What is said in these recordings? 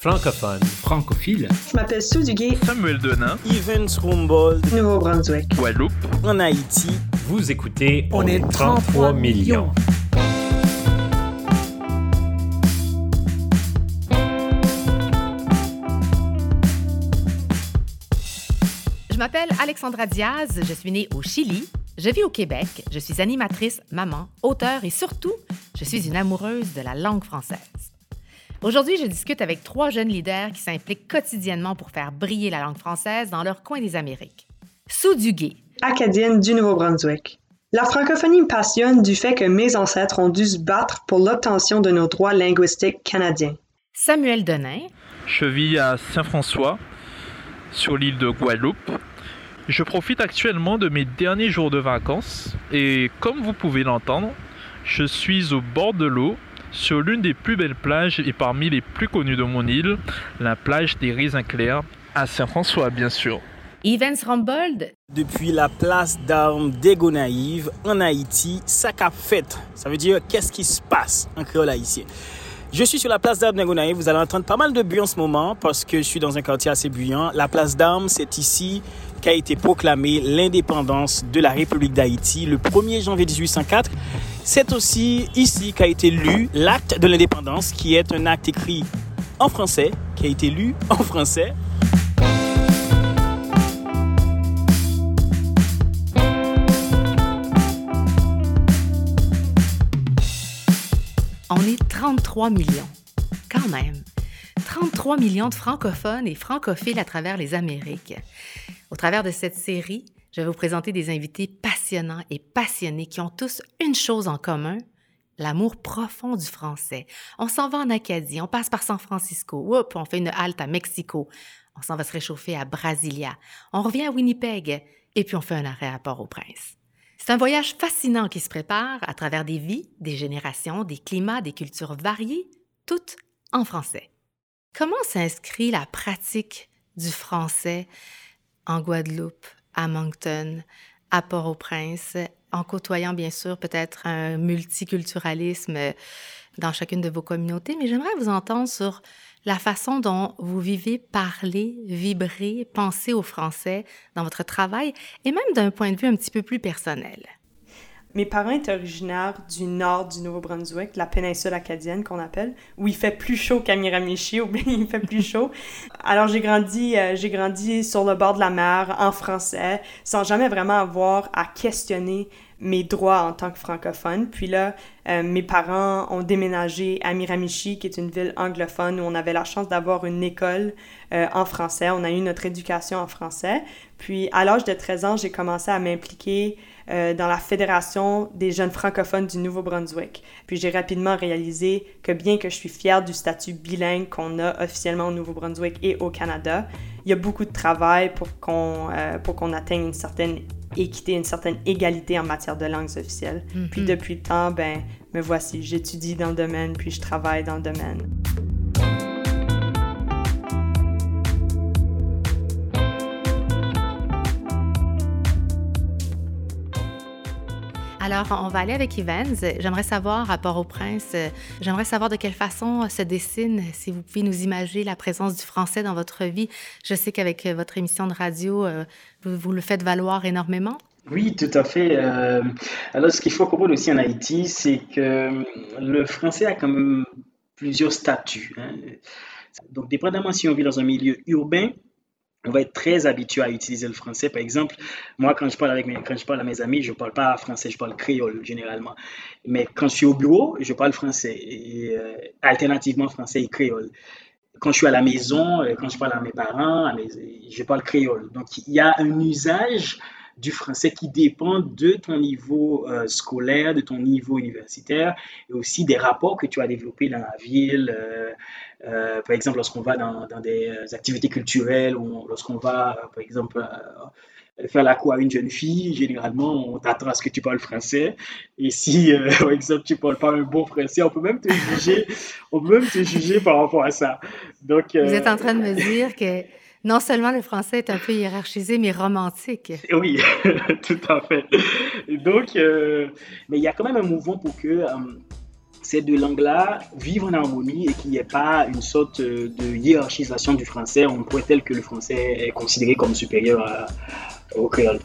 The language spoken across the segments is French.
Francophone. Francophile. Je m'appelle Sue Duguay. Samuel Denin. Evans Rumbold. Nouveau-Brunswick. Guadeloupe. En Haïti. Vous écoutez On, est 33 millions. Je m'appelle Alexandra Diaz, je suis née au Chili, je vis au Québec, je suis animatrice, maman, auteure et surtout, je suis une amoureuse de la langue française. Aujourd'hui, je discute avec trois jeunes leaders qui s'impliquent quotidiennement pour faire briller la langue française dans leur coin des Amériques. Sue Duguay. Acadienne du Nouveau-Brunswick. La francophonie me passionne du fait que mes ancêtres ont dû se battre pour l'obtention de nos droits linguistiques canadiens. Samuel Denain. Je vis à Saint-François, sur l'île de Guadeloupe. Je profite actuellement de mes derniers jours de vacances et comme vous pouvez l'entendre, je suis au bord de l'eau sur l'une des plus belles plages et parmi les plus connues de mon île, la plage des Raisins Clairs, à Saint-François, bien sûr. Evans Rambold. Depuis la place d'armes d'Ego-Naïve, en Haïti, ça cap fait. Ça veut dire qu'est-ce qui se passe en créole haïtien? Je suis sur la place d'armes d'Ego-Naïve. Vous allez entendre pas mal de bruit en ce moment parce que je suis dans un quartier assez bruyant. La place d'armes, c'est ici qu'a été proclamée l'indépendance de la République d'Haïti le 1er janvier 1804. C'est aussi ici qu'a été lu l'acte de l'indépendance, qui est un acte écrit en français, qui a été lu en français. On est 33 millions. Quand même. 33 millions de francophones et francophiles à travers les Amériques. Au travers de cette série, je vais vous présenter des invités passionnants et passionnés qui ont tous une chose en commun, l'amour profond du français. On s'en va en Acadie, on passe par San Francisco, on fait une halte à Mexico, on s'en va se réchauffer à Brasilia, on revient à Winnipeg et puis on fait un arrêt à Port-au-Prince. C'est un voyage fascinant qui se prépare à travers des vies, des générations, des climats, des cultures variées, toutes en français. Comment s'inscrit la pratique du français en Guadeloupe, à Moncton, à Port-au-Prince, en côtoyant bien sûr peut-être un multiculturalisme dans chacune de vos communautés, mais j'aimerais vous entendre sur la façon dont vous vivez, parler, vibrer, penser au français dans votre travail et même d'un point de vue un petit peu plus personnel. Mes parents étaient originaires du nord du Nouveau-Brunswick, la péninsule acadienne qu'on appelle, où il fait plus chaud qu'à Miramichi, où il fait plus chaud. Alors j'ai grandi, euh, j'ai grandi sur le bord de la mer en français, sans jamais vraiment avoir à questionner mes droits en tant que francophone. Puis là, euh, mes parents ont déménagé à Miramichi, qui est une ville anglophone où on avait la chance d'avoir une école euh, en français. On a eu notre éducation en français. Puis à l'âge de 13 ans, j'ai commencé à m'impliquer euh, dans la Fédération des jeunes francophones du Nouveau-Brunswick. Puis j'ai rapidement réalisé que bien que je suis fière du statut bilingue qu'on a officiellement au Nouveau-Brunswick et au Canada, il y a beaucoup de travail pour qu'on pour qu'on atteigne une certaine équité, une certaine égalité en matière de langues officielles. Puis depuis le temps, ben, me voici, j'étudie dans le domaine, puis je travaille dans le domaine. Alors, on va aller avec Evans. J'aimerais savoir, à Port-au-Prince, j'aimerais savoir de quelle façon se dessine, si vous pouvez nous imaginer la présence du français dans votre vie. Je sais qu'avec votre émission de radio, vous, vous, le faites valoir énormément. Oui, tout à fait. Euh, alors, ce qu'il faut comprendre aussi en Haïti, c'est que le français a quand même plusieurs statuts. Hein. Donc, dépendamment si on vit dans un milieu urbain, on va être très habitué à utiliser le français. Par exemple, moi, quand je parle, avec mes, quand je parle à mes amis, je ne parle pas français, je parle créole généralement. Mais quand je suis au bureau, je parle français, euh, alternativement français et créole. Quand je suis à la maison, euh, quand je parle à mes parents, je parle créole. Donc, il y a un usage du français qui dépend de ton niveau euh, scolaire, de ton niveau universitaire et aussi des rapports que tu as développés dans la ville. Euh, euh, par exemple, lorsqu'on va dans, dans, des activités culturelles ou lorsqu'on va, par exemple, faire la cour à une jeune fille, généralement, on t'attend à ce que tu parles français. Et si, par exemple, tu parles pas un bon français, on peut même te juger, on peut même te juger par rapport à ça. Donc, Vous êtes en train de me dire que non seulement le français est un peu hiérarchisé, mais romantique. Oui, tout à fait. Donc, euh, mais il y a quand même un mouvement pour que euh, ces deux langues-là vivent en harmonie et qu'il n'y ait pas une sorte de hiérarchisation du français. On pourrait tel que le français est considéré comme supérieur au créole.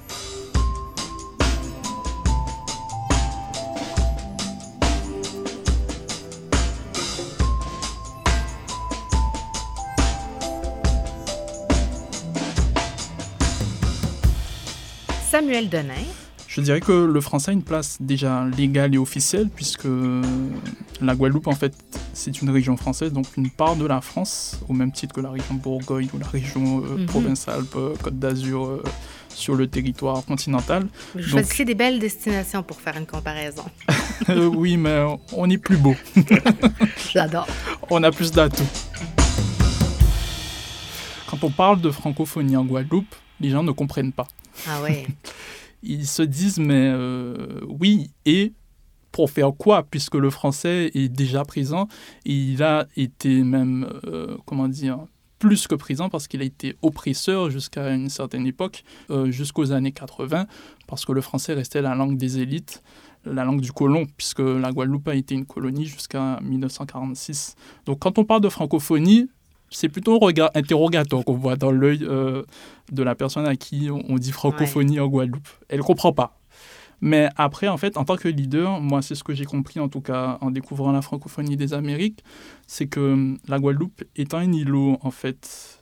Samuel Denain. Je dirais que le français a une place déjà légale et officielle puisque la Guadeloupe en fait c'est une région française donc une part de la France au même titre que la région Bourgogne ou la région euh, mhm. Provence-Alpes, euh, Côte d'Azur euh, sur le territoire continental. Choisissez des belles destinations pour faire une comparaison. oui mais on est plus beau. J'adore. On a plus d'atouts. Quand on parle de francophonie en Guadeloupe, les gens ne comprennent pas. Ah ouais. Ils se disent, mais euh, oui, et pour faire quoi Puisque le français est déjà présent, il a été même, euh, comment dire, plus que présent parce qu'il a été oppresseur jusqu'à une certaine époque, euh, jusqu'aux années 80, parce que le français restait la langue des élites, la langue du colon, puisque la Guadeloupe a été une colonie jusqu'à 1946. Donc quand on parle de francophonie, c'est plutôt un regard interrogatoire qu'on voit dans l'œil euh, de la personne à qui on, dit francophonie en Guadeloupe. Elle ne comprend pas. Mais après, en fait, en tant que leader, moi, c'est ce que j'ai compris, en tout cas, en découvrant la francophonie des Amériques, c'est que hum, la Guadeloupe étant un îlot, en fait,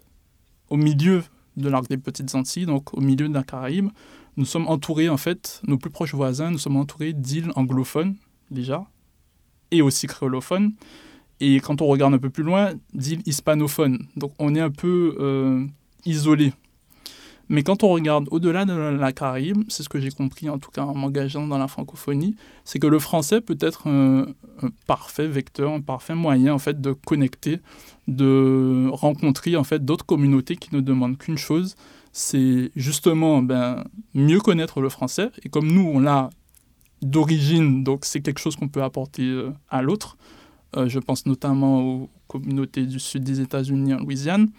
au milieu de l'arc des Petites Antilles, donc au milieu de la Caraïbe, nous sommes entourés, en fait, nos plus proches voisins, nous sommes entourés d'îles anglophones, déjà, et aussi créolophones. Et quand on regarde un peu plus loin, d'îles hispanophones. Donc on est un peu euh, isolé. Mais quand on regarde au-delà de la Caraïbe, c'est ce que j'ai compris en tout cas en m'engageant dans la francophonie, c'est que le français peut être un, parfait vecteur, un parfait moyen en fait de connecter, de rencontrer en fait d'autres communautés qui ne demandent qu'une chose, c'est justement ben, mieux connaître le français. Et comme nous on l'a d'origine, donc c'est quelque chose qu'on peut apporter euh, à l'autre. Euh, je pense notamment aux communautés du sud des États-Unis en Louisiane.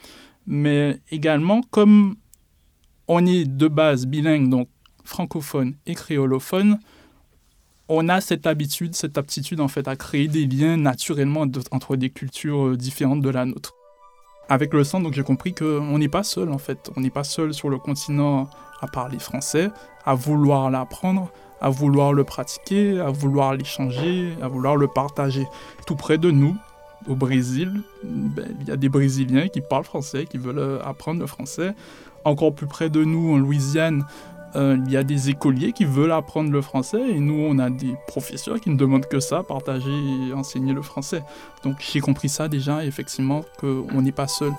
Mais également, comme on est de base bilingue, donc francophone et créolophone, on a cette habitude, cette aptitude en fait à créer des liens naturellement entre des cultures euh, différentes de la nôtre. Avec le sang, donc j'ai compris qu'on n'est pas seul en fait. On n'est pas seul sur le continent à parler français, à vouloir l'apprendre, à vouloir le pratiquer, à vouloir l'échanger, à vouloir le partager. Tout près de nous, au Brésil, ben, il y a des Brésiliens qui parlent français, qui veulent euh, apprendre le français. Encore plus près de nous, en Louisiane, euh, il y a des écoliers qui veulent apprendre le français et nous, on a des professeurs qui ne demandent que ça, partager et enseigner le français. Donc j'ai compris ça déjà, effectivement, qu'on n'est pas seul.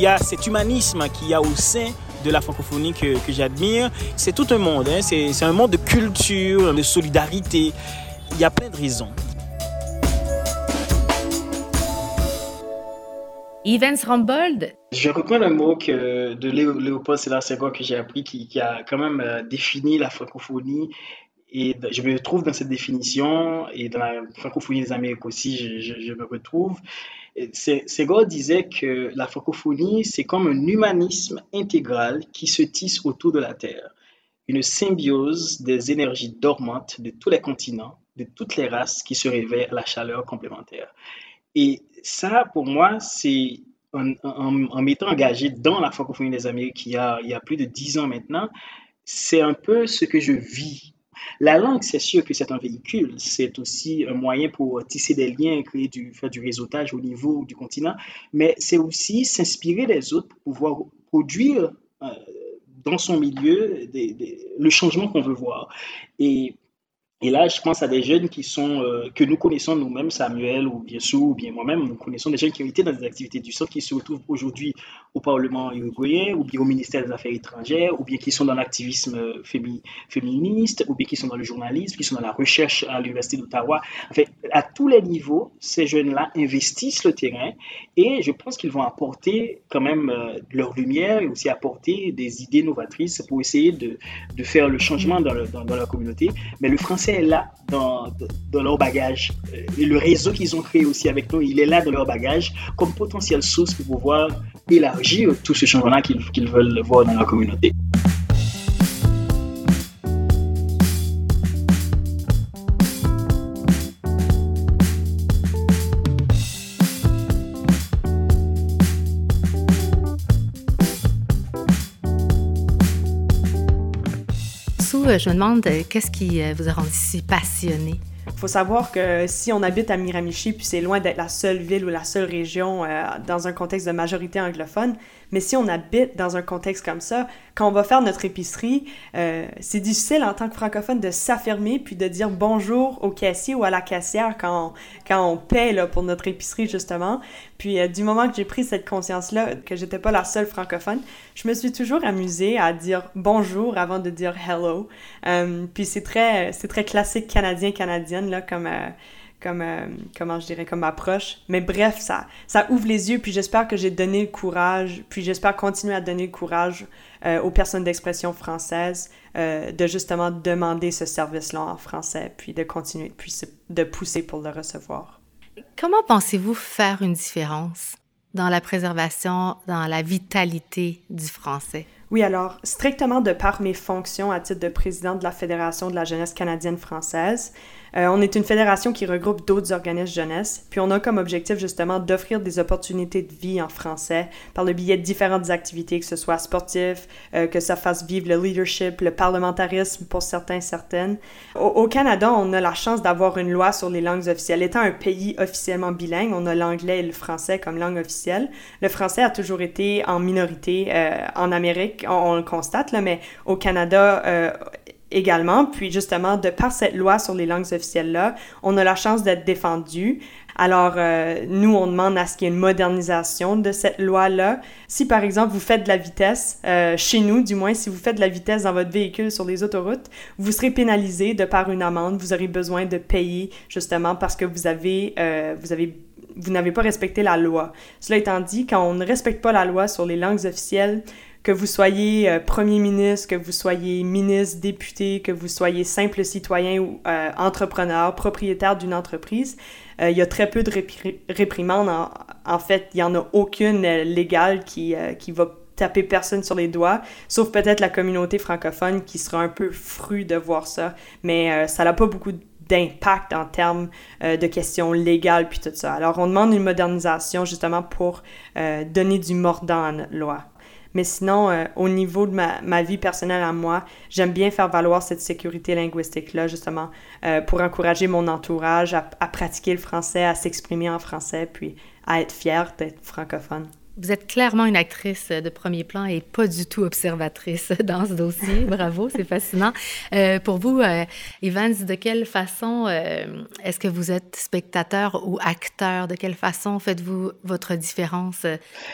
Y a cet humanisme qu'il y a au sein de la francophonie que, j'admire. C'est tout un monde, hein. c'est un monde de culture, de solidarité. Il y a plein de raisons. Evans Rambold. Je reprends un mot que, de Léopold Sédar Senghor que j'ai appris, qui, a quand même euh, défini la francophonie. Et je me retrouve dans cette définition, et dans la francophonie des Amériques aussi, je, je me retrouve. Senghor disait que la francophonie, c'est comme un humanisme intégral qui se tisse autour de la Terre, une symbiose des énergies dormantes de tous les continents, de toutes les races qui se réveillent à la chaleur complémentaire. Et ça, pour moi, c'est en, m'étant engagé dans la francophonie des Amériques il y a plus de dix ans maintenant, c'est un peu ce que je vis la langue, c'est sûr que c'est un véhicule, c'est aussi un moyen pour tisser des liens, créer du, faire du réseautage au niveau du continent, mais c'est aussi s'inspirer des autres pour pouvoir produire euh, dans son milieu le changement qu'on veut voir. Et et là, je pense à des jeunes qui sont, euh, que nous connaissons nous-mêmes, Samuel ou bien sûr, ou bien moi-même, nous connaissons des jeunes qui ont été dans des activités du centre, qui se retrouvent aujourd'hui au Parlement uruguayen, ou bien au ministère des Affaires étrangères, ou bien qui sont dans l'activisme euh, féministe, ou bien qui sont dans le journalisme, qui sont dans la recherche à l'Université d'Ottawa. En fait, à tous les niveaux, ces jeunes-là investissent le terrain et je pense qu'ils vont apporter quand même euh, leur lumière et aussi apporter des idées novatrices pour essayer de, de faire le changement dans, dans, dans, la communauté. Mais le français est là dans, dans leur bagage. Et le réseau qu'ils ont créé aussi avec nous, il est là dans leur bagage comme potentielle source pour pouvoir élargir tout ce changement qu'ils veulent voir dans la communauté. Je me demande euh, qu'est-ce qui euh, vous a rendu si passionné? Faut savoir que si on habite à Miramichi, puis c'est loin d'être la seule ville ou la seule région dans un contexte de majorité anglophone, mais si on habite dans un contexte comme ça, quand on va faire notre épicerie, euh, c'est difficile en tant que francophone de s'affirmer puis de dire bonjour au caissier ou à la caissière quand on, quand on paie là, pour notre épicerie, justement. Puis euh, du moment que j'ai pris cette conscience-là, que j'étais pas la seule francophone, je me suis toujours amusée à dire bonjour avant de dire hello. Euh, puis c'est très, c'est très classique canadien-canadienne, là, comme comme, euh, comment je dirais, comme approche. Mais bref, ça, ça ouvre les yeux, puis j'espère que j'ai donné le courage, puis j'espère continuer à donner le courage euh, aux personnes d'expression française euh, de justement demander ce service-là en français, puis de continuer, puis de pousser pour le recevoir. Comment pensez-vous faire une différence dans la préservation, dans la vitalité du français? Oui, alors, strictement de par mes fonctions à titre de présidente de la Fédération de la jeunesse canadienne française, euh, on est une fédération qui regroupe d'autres organismes jeunesse, puis on a comme objectif justement d'offrir des opportunités de vie en français par le biais de différentes activités, que ce soit sportif, euh, que ça fasse vivre le leadership, le parlementarisme pour certains, certaines. Au, Canada, on a la chance d'avoir une loi sur les langues officielles. Étant un pays officiellement bilingue, on a l'anglais et le français comme langue officielle. Le français a toujours été en minorité euh, en Amérique, on, on, le constate, là, mais au Canada, également. Puis justement, de par cette loi sur les langues officielles-là, on a la chance d'être défendu. Alors, euh, nous, on demande à ce qu'il y ait une modernisation de cette loi-là. Si, par exemple, vous faites de la vitesse, euh, chez nous, du moins, si vous faites de la vitesse dans votre véhicule sur les autoroutes, vous serez pénalisé de par une amende. Vous aurez besoin de payer, justement, parce que vous avez, euh, vous avez vous n'avez pas respecté la loi. Cela étant dit, quand on ne respecte pas la loi sur les langues officielles, que vous soyez euh, premier ministre, que vous soyez ministre, député, que vous soyez simple citoyen ou euh, entrepreneur, propriétaire d'une entreprise, euh, il y a très peu de réprimandes. En, fait, il n'y en a aucune légale qui, qui va taper personne sur les doigts, sauf peut-être la communauté francophone qui sera un peu fru de voir ça. Mais ça n'a pas beaucoup d'impact en termes de questions légales puis tout ça. Alors, on demande une modernisation justement pour donner du mordant à notre loi. Mais sinon, euh, au niveau de ma, ma, vie personnelle à moi, j'aime bien faire valoir cette sécurité linguistique-là, justement, euh, pour encourager mon entourage à, à, pratiquer le français, à s'exprimer en français, puis à être fier d'être francophone. Vous êtes clairement une actrice de premier plan et pas du tout observatrice dans ce dossier. Bravo, c'est fascinant. Euh, pour vous, euh, Evans, de quelle façon euh, est-ce que vous êtes spectateur ou acteur? De quelle façon faites-vous votre différence?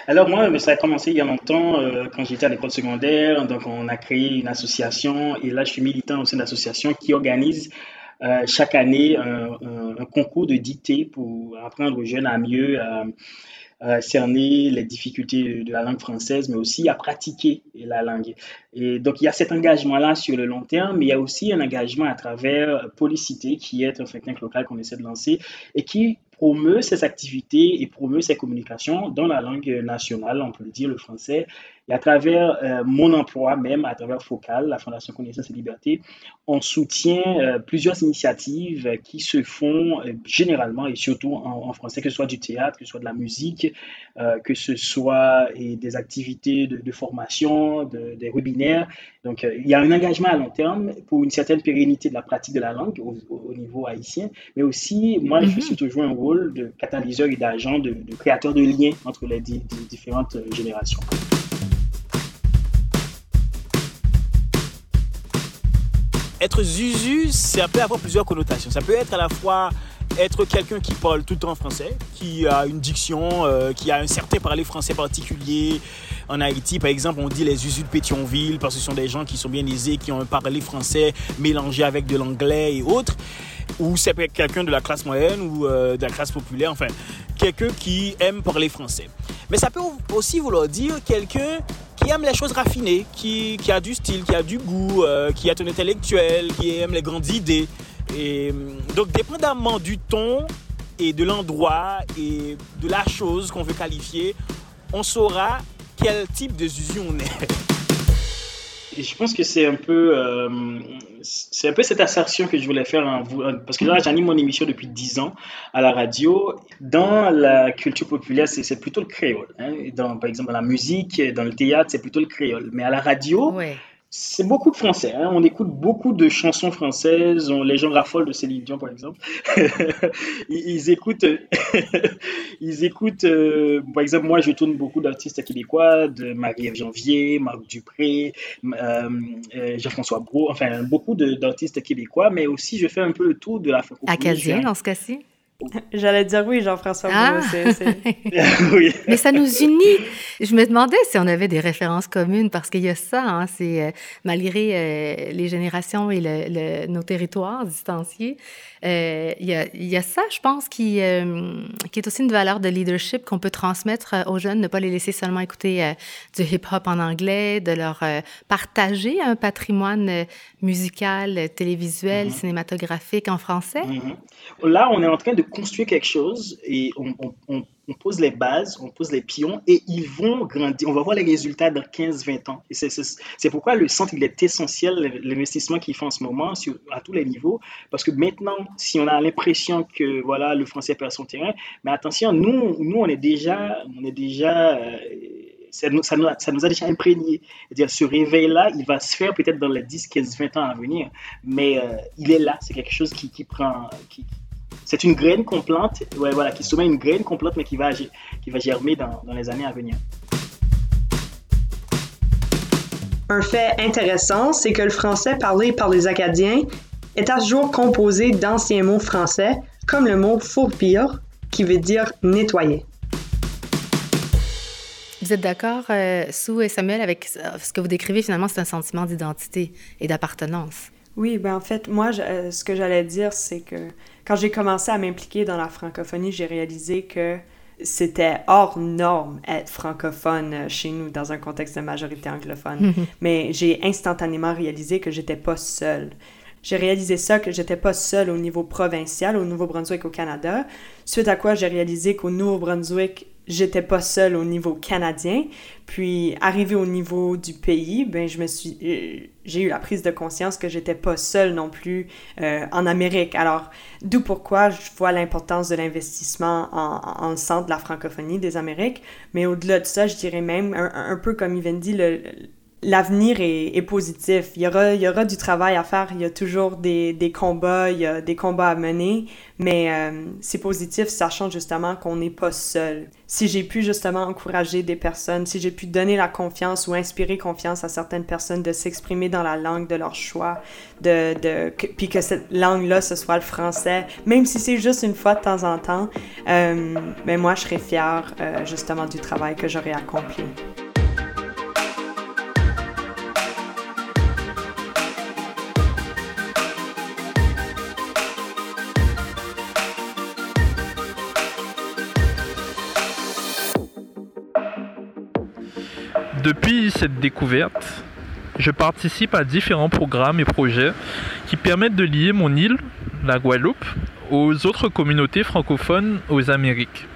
Alors moi, ça a commencé il y a longtemps, quand j'étais à l'école secondaire. Donc on a créé une association et là je suis militant au sein de l'association qui organise chaque année un, un, concours de dictée pour apprendre aux jeunes à mieux à cerner les difficultés de la langue française, mais aussi à pratiquer la langue. Et donc, il y a cet engagement-là sur le long terme, mais il y a aussi un engagement à travers Policité, qui est un think local qu'on essaie de lancer et qui promeut ses activités et promeut ses communications dans la langue nationale, on peut le dire, le français. Et à travers euh, mon emploi même, à travers Focal, la Fondation Connaissance et Liberté, on soutient euh, plusieurs initiatives qui se font euh, généralement et surtout en, français, que ce soit du théâtre, que ce soit de la musique, que ce soit et des activités de, formation, des webinaires. Donc, il y a un engagement à long terme pour une certaine pérennité de la pratique de la langue au, niveau haïtien, mais aussi, moi, je mm-hmm. suis toujours un rôle de catalyseur et d'agent, de, créateur de liens entre les différentes générations. Être Zuzu, ça peut avoir plusieurs connotations. Ça peut être à la fois être quelqu'un qui parle tout le temps français, qui a une diction, euh, qui a un certain parler français particulier. En Haïti, par exemple, on dit les Zuzu de Pétionville parce que ce sont des gens qui sont bien aisés, qui ont un parler français mélangé avec de l'anglais et autres ou c'est quelqu'un de la classe moyenne ou euh, de la classe populaire, enfin, quelqu'un qui aime parler français. Mais ça peut aussi vouloir dire quelqu'un qui aime les choses raffinées, qui, a du style, qui a du goût, euh, qui est un intellectuel, qui aime les grandes idées. Et donc, dépendamment du ton et de l'endroit et de la chose qu'on veut qualifier, on saura quel type de Zuzu on est. Je pense que c'est un peu, euh, c'est un peu cette assertion que je voulais faire parce que là j'anime mon émission depuis 10 ans à la radio. Dans la culture populaire, c'est plutôt le créole. Hein. Dans, par exemple, dans la musique, dans le théâtre, c'est plutôt le créole. Mais à la radio, c'est beaucoup de français. Hein. On écoute beaucoup de chansons françaises. les gens raffolent de Céline Dion, par exemple. ils, écoutent, ils écoutent euh, par exemple, moi, je tourne beaucoup d'artistes québécois, de Marie-Ève Janvier, Marc Dupré, euh, euh, Jean-François Brault, enfin, beaucoup d'artistes québécois, mais aussi, je fais un peu le tour de la francophonie. Acadien, dans ce cas-ci? J'allais dire oui, Jean-François ah. oui. Mais ça nous unit. Je me demandais si on avait des références communes parce qu'il y a ça, hein, c'est euh, malgré euh, les générations et le, nos territoires distanciés, euh, il, y a, il, y a, ça, je pense, qui, qui est aussi une valeur de leadership qu'on peut transmettre aux jeunes, ne pas les laisser seulement écouter du hip-hop en anglais, de leur partager un patrimoine musical, télévisuel, mm-hmm. cinématographique en français. Mm-hmm. Là, on est en train de construire quelque chose et on, pose les bases, on pose les pions et ils vont grandir. On va voir les résultats dans 15-20 ans. C'est pourquoi le centre, il est essentiel, l'investissement qu'ils font en ce moment sur, à tous les niveaux. Parce que maintenant, si on a l'impression que voilà, le français perd son terrain, mais attention, nous, nous on est déjà, on est déjà euh, ça nous, ça, nous a, ça nous, a, déjà imprégné. -dire, ce réveil-là, il va se faire peut-être dans les 10, 15, 20 ans à venir, mais euh, il est là. C'est quelque chose qui, qui prend, c'est une graine qu'on plante, ouais, voilà, qui sommet une graine qu'on plante, mais qui va, qui va germer dans, dans les années à venir. Un fait intéressant, c'est que le français parlé par les Acadiens est à ce jour composé d'anciens mots français, comme le mot fourpire, qui veut dire nettoyer. Vous êtes d'accord, euh, Sue et Samuel, avec ce que vous décrivez finalement, c'est un sentiment d'identité et d'appartenance. Oui, ben en fait, moi, euh, ce que j'allais dire, c'est que quand j'ai commencé à m'impliquer dans la francophonie, j'ai réalisé que c'était hors norme être francophone euh, chez nous dans un contexte de majorité anglophone. Mais j'ai instantanément réalisé que j'étais pas seule. J'ai réalisé ça, que j'étais pas seule au niveau provincial, au Nouveau-Brunswick, au Canada. Suite à quoi j'ai réalisé qu'au Nouveau-Brunswick, j'étais pas seule au niveau canadien. Puis, arrivé au niveau du pays, ben, je me suis, euh, j'ai eu la prise de conscience que j'étais pas seule non plus euh, en Amérique. Alors, d'où pourquoi je vois l'importance de l'investissement en, en, centre de la francophonie des Amériques. Mais au-delà de ça, je dirais même, un, peu comme Yvan dit, le, l'avenir est, positif. Il y, aura, du travail à faire, il y a toujours des, combats, il y a des combats à mener, mais euh, c'est positif, sachant justement qu'on n'est pas seul. Si j'ai pu justement encourager des personnes, si j'ai pu donner la confiance ou inspirer confiance à certaines personnes de s'exprimer dans la langue de leur choix, de, puis que cette langue-là, ce soit le français, même si c'est juste une fois de temps en temps, euh, mais moi, je serais fière euh, justement du travail que j'aurais accompli. Depuis cette découverte, je participe à différents programmes et projets qui permettent de lier mon île, la Guadeloupe, aux autres communautés francophones aux Amériques.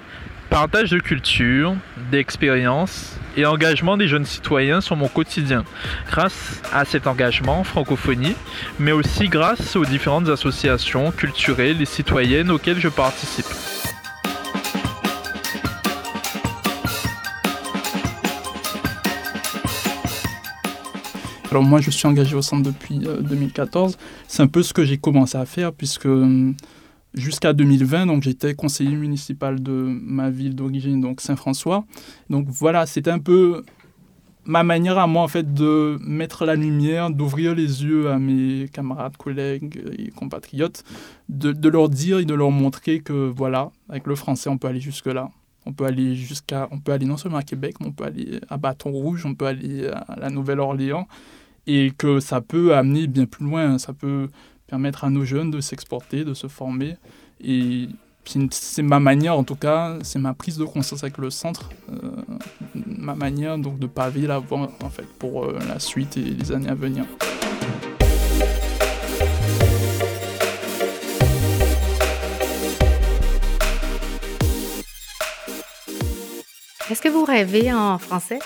Partage de culture, d'expériences et engagement des jeunes citoyens sont mon quotidien. Grâce à cet engagement francophonie, mais aussi grâce aux différentes associations culturelles et citoyennes auxquelles je participe. Alors moi, je suis engagé au centre depuis 2014. Euh, C'est un peu ce que j'ai commencé à faire puisque euh, jusqu'à 2020, donc j'étais conseiller municipal de ma ville d'origine, donc Saint-François. Donc voilà, c'était un peu ma manière à moi en fait de mettre la lumière, d'ouvrir les yeux à mes camarades, collègues et compatriotes, de, de, leur dire et de leur montrer que voilà, avec le français, on peut aller jusque là. On peut aller jusqu'à, on peut aller non seulement à Québec, mais on peut aller à Bâton Rouge, on peut aller à la Nouvelle-Orléans et que ça peut amener bien plus loin. Hein. Ça peut permettre à nos jeunes de s'exporter, de se former. Et c'est ma manière, en tout cas, c'est ma prise de conscience avec le centre, euh, ma manière donc de paver la voie en fait pour euh, la suite et les années à venir. Est-ce que vous rêvez en français?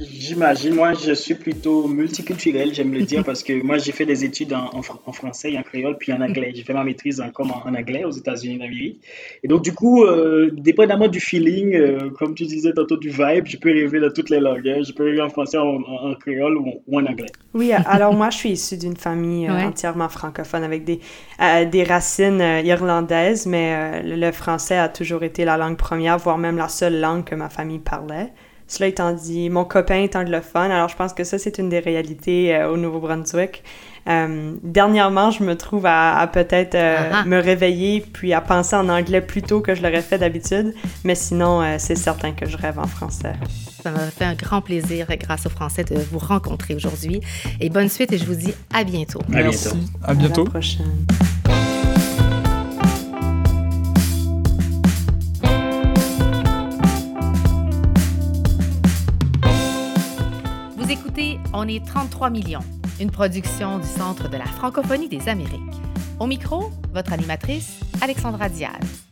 J'imagine, moi je suis plutôt multiculturel, j'aime le dire, parce que moi j'ai fait des études en, en, français et en créole, puis en anglais. J'ai fait ma maîtrise en, en, anglais aux États-Unis d'Amérique. Et donc du coup, euh, dépendamment du feeling, euh, comme tu disais tantôt, du vibe, je peux rêver de toutes les langues. Hein. Je peux rêver en français, en, créole ou, en anglais. Oui, alors moi je suis issue d'une famille euh, entièrement francophone avec des, des racines irlandaises, mais le français a toujours été la langue première, voire même la seule langue que ma famille parlait. Cela étant dit, mon copain est anglophone, alors je pense que ça, c'est une des réalités euh, au Nouveau-Brunswick. Euh, dernièrement, je me trouve à, peut-être euh, ah ah. me réveiller puis à penser en anglais plus tôt que je l'aurais fait d'habitude, mais sinon, c'est certain que je rêve en français. Ça m'a fait un grand plaisir, grâce au français, de vous rencontrer aujourd'hui. Et bonne suite et je vous dis à bientôt. À Merci. À bientôt. À la prochaine. On est 33 millions, une production du Centre de la francophonie des Amériques. Au micro, votre animatrice, Alexandra Diaz.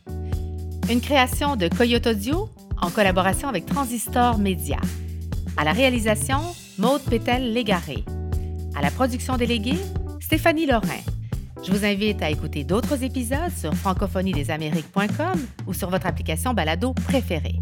Une création de Coyote Audio en collaboration avec Transistor Media. À la réalisation, Maude Pétel-Légaré. À la production déléguée, Stéphanie Lorrain. Je vous invite à écouter d'autres épisodes sur francophoniedésamériques.com ou sur votre application balado préférée.